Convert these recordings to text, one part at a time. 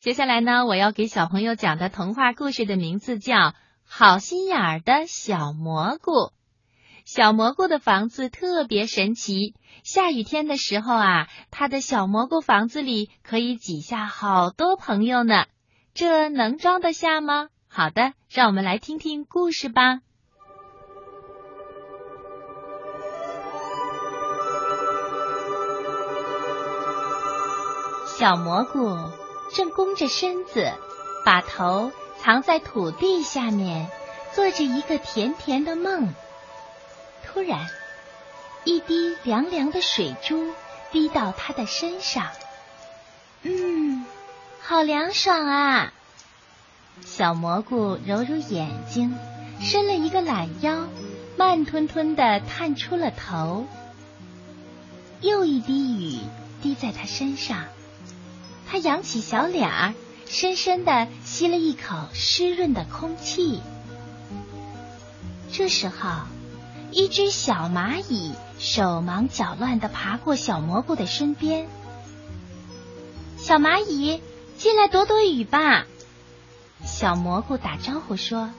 接下来呢，我要给小朋友讲的童话故事的名字叫《好心眼儿的小蘑菇》。小蘑菇的房子特别神奇，下雨天的时候啊，它的小蘑菇房子里可以挤下好多朋友呢。这能装得下吗？好的，让我们来听听故事吧。小蘑菇。正弓着身子，把头藏在土地下面，做着一个甜甜的梦。突然，一滴凉凉的水珠滴到他的身上，嗯，好凉爽啊！小蘑菇揉揉眼睛，伸了一个懒腰，慢吞吞的探出了头。又一滴雨滴在他身上。他扬起小脸儿，深深的吸了一口湿润的空气。这时候，一只小蚂蚁手忙脚乱的爬过小蘑菇的身边。小蚂蚁，进来躲躲雨吧。小蘑菇打招呼说：“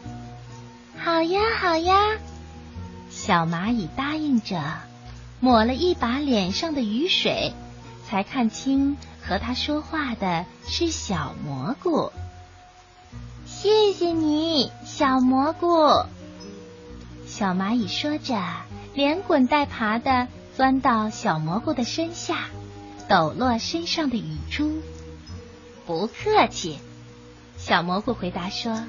好呀，好呀。”小蚂蚁答应着，抹了一把脸上的雨水，才看清。和他说话的是小蘑菇。谢谢你，小蘑菇。小蚂蚁说着，连滚带爬的钻到小蘑菇的身下，抖落身上的雨珠。不客气，小蘑菇回答说：“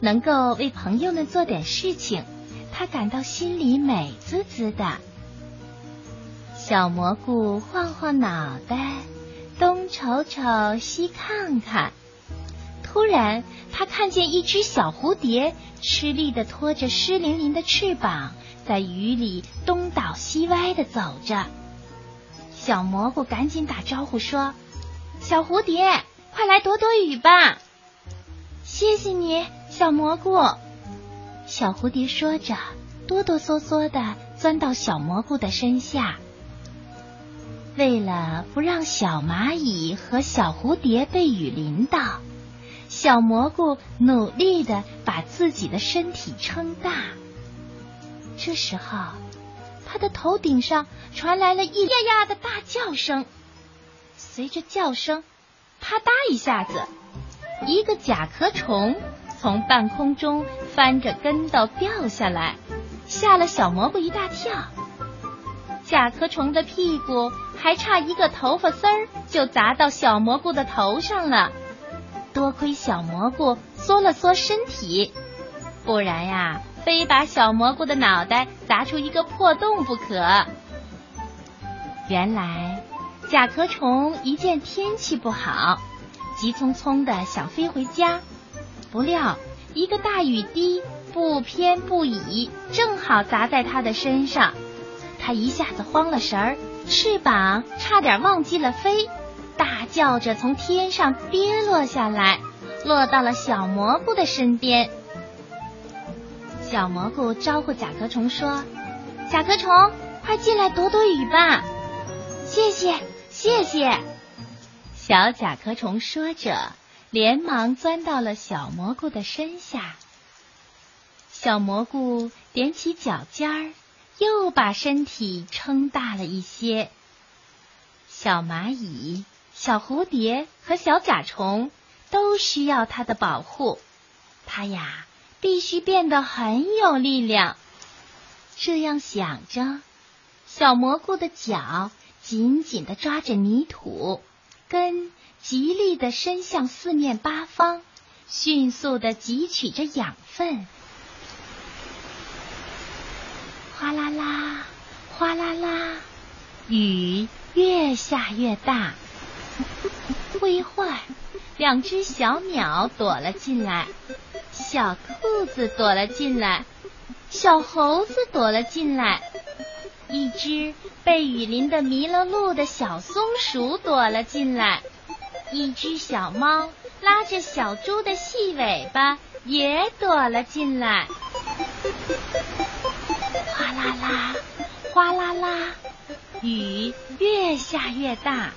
能够为朋友们做点事情，他感到心里美滋滋的。”小蘑菇晃晃脑袋。瞅瞅，西看看，突然他看见一只小蝴蝶吃力的拖着湿淋淋的翅膀，在雨里东倒西歪的走着。小蘑菇赶紧打招呼说：“小蝴蝶，快来躲躲雨吧！”谢谢你，小蘑菇。小蝴蝶说着，哆哆嗦嗦的钻到小蘑菇的身下。为了不让小蚂蚁和小蝴蝶被雨淋到，小蘑菇努力的把自己的身体撑大。这时候，他的头顶上传来了一呀呀的大叫声，随着叫声，啪嗒一下子，一个甲壳虫从半空中翻着跟斗掉下来，吓了小蘑菇一大跳。甲壳虫的屁股还差一个头发丝儿，就砸到小蘑菇的头上了。多亏小蘑菇缩了缩身体，不然呀，非把小蘑菇的脑袋砸出一个破洞不可。原来，甲壳虫一见天气不好，急匆匆的想飞回家，不料一个大雨滴不偏不倚，正好砸在他的身上。他一下子慌了神儿，翅膀差点忘记了飞，大叫着从天上跌落下来，落到了小蘑菇的身边。小蘑菇招呼甲壳虫说：“甲壳虫，快进来躲躲雨吧！”谢谢，谢谢。小甲壳虫说着，连忙钻到了小蘑菇的身下。小蘑菇踮起脚尖儿。又把身体撑大了一些。小蚂蚁、小蝴蝶和小甲虫都需要它的保护，它呀必须变得很有力量。这样想着，小蘑菇的脚紧紧的抓着泥土，根极力的伸向四面八方，迅速的汲取着养分。哗啦啦，哗啦啦，雨越下越大。不一会儿，两只小鸟躲了进来，小兔子躲了进来，小猴子躲了进来，一只被雨淋得迷了路的小松鼠躲了进来，一只小猫拉着小猪的细尾巴也躲了进来。哗啦啦，哗啦啦，雨越下越大。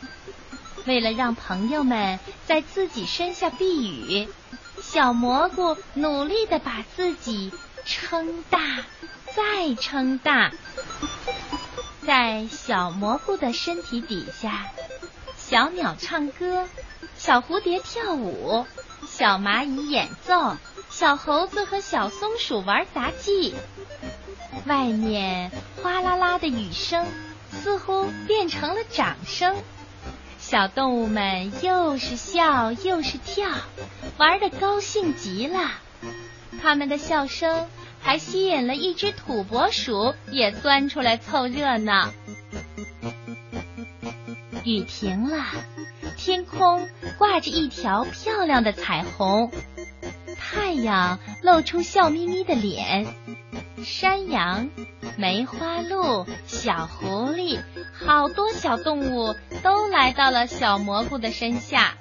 为了让朋友们在自己身下避雨，小蘑菇努力的把自己撑大，再撑大。在小蘑菇的身体底下，小鸟唱歌，小蝴蝶跳舞，小蚂蚁演奏，小猴子和小松鼠玩杂技。外面哗啦啦的雨声，似乎变成了掌声。小动物们又是笑又是跳，玩的高兴极了。他们的笑声还吸引了一只土拨鼠，也钻出来凑热闹。雨停了，天空挂着一条漂亮的彩虹，太阳露出笑眯眯的脸。山羊、梅花鹿、小狐狸，好多小动物都来到了小蘑菇的身下。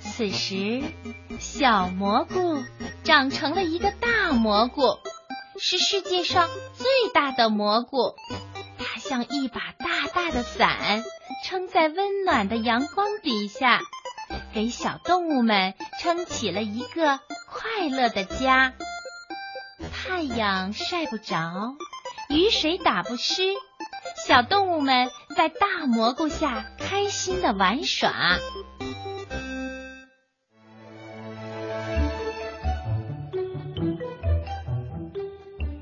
此时，小蘑菇长成了一个大蘑菇，是世界上最大的蘑菇。它像一把大大的伞，撑在温暖的阳光底下，给小动物们撑起了一个快乐的家。太阳晒不着，雨水打不湿，小动物们在大蘑菇下开心的玩耍。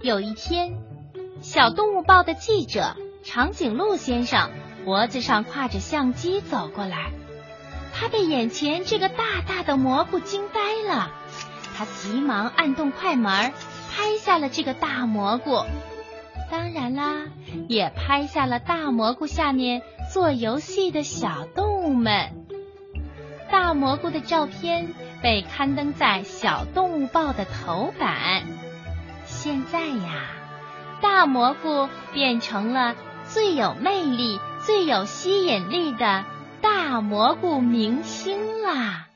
有一天，小动物报的记者长颈鹿先生脖子上挎着相机走过来，他被眼前这个大大的蘑菇惊呆了，他急忙按动快门。拍下了这个大蘑菇，当然啦，也拍下了大蘑菇下面做游戏的小动物们。大蘑菇的照片被刊登在《小动物报》的头版。现在呀，大蘑菇变成了最有魅力、最有吸引力的大蘑菇明星啦。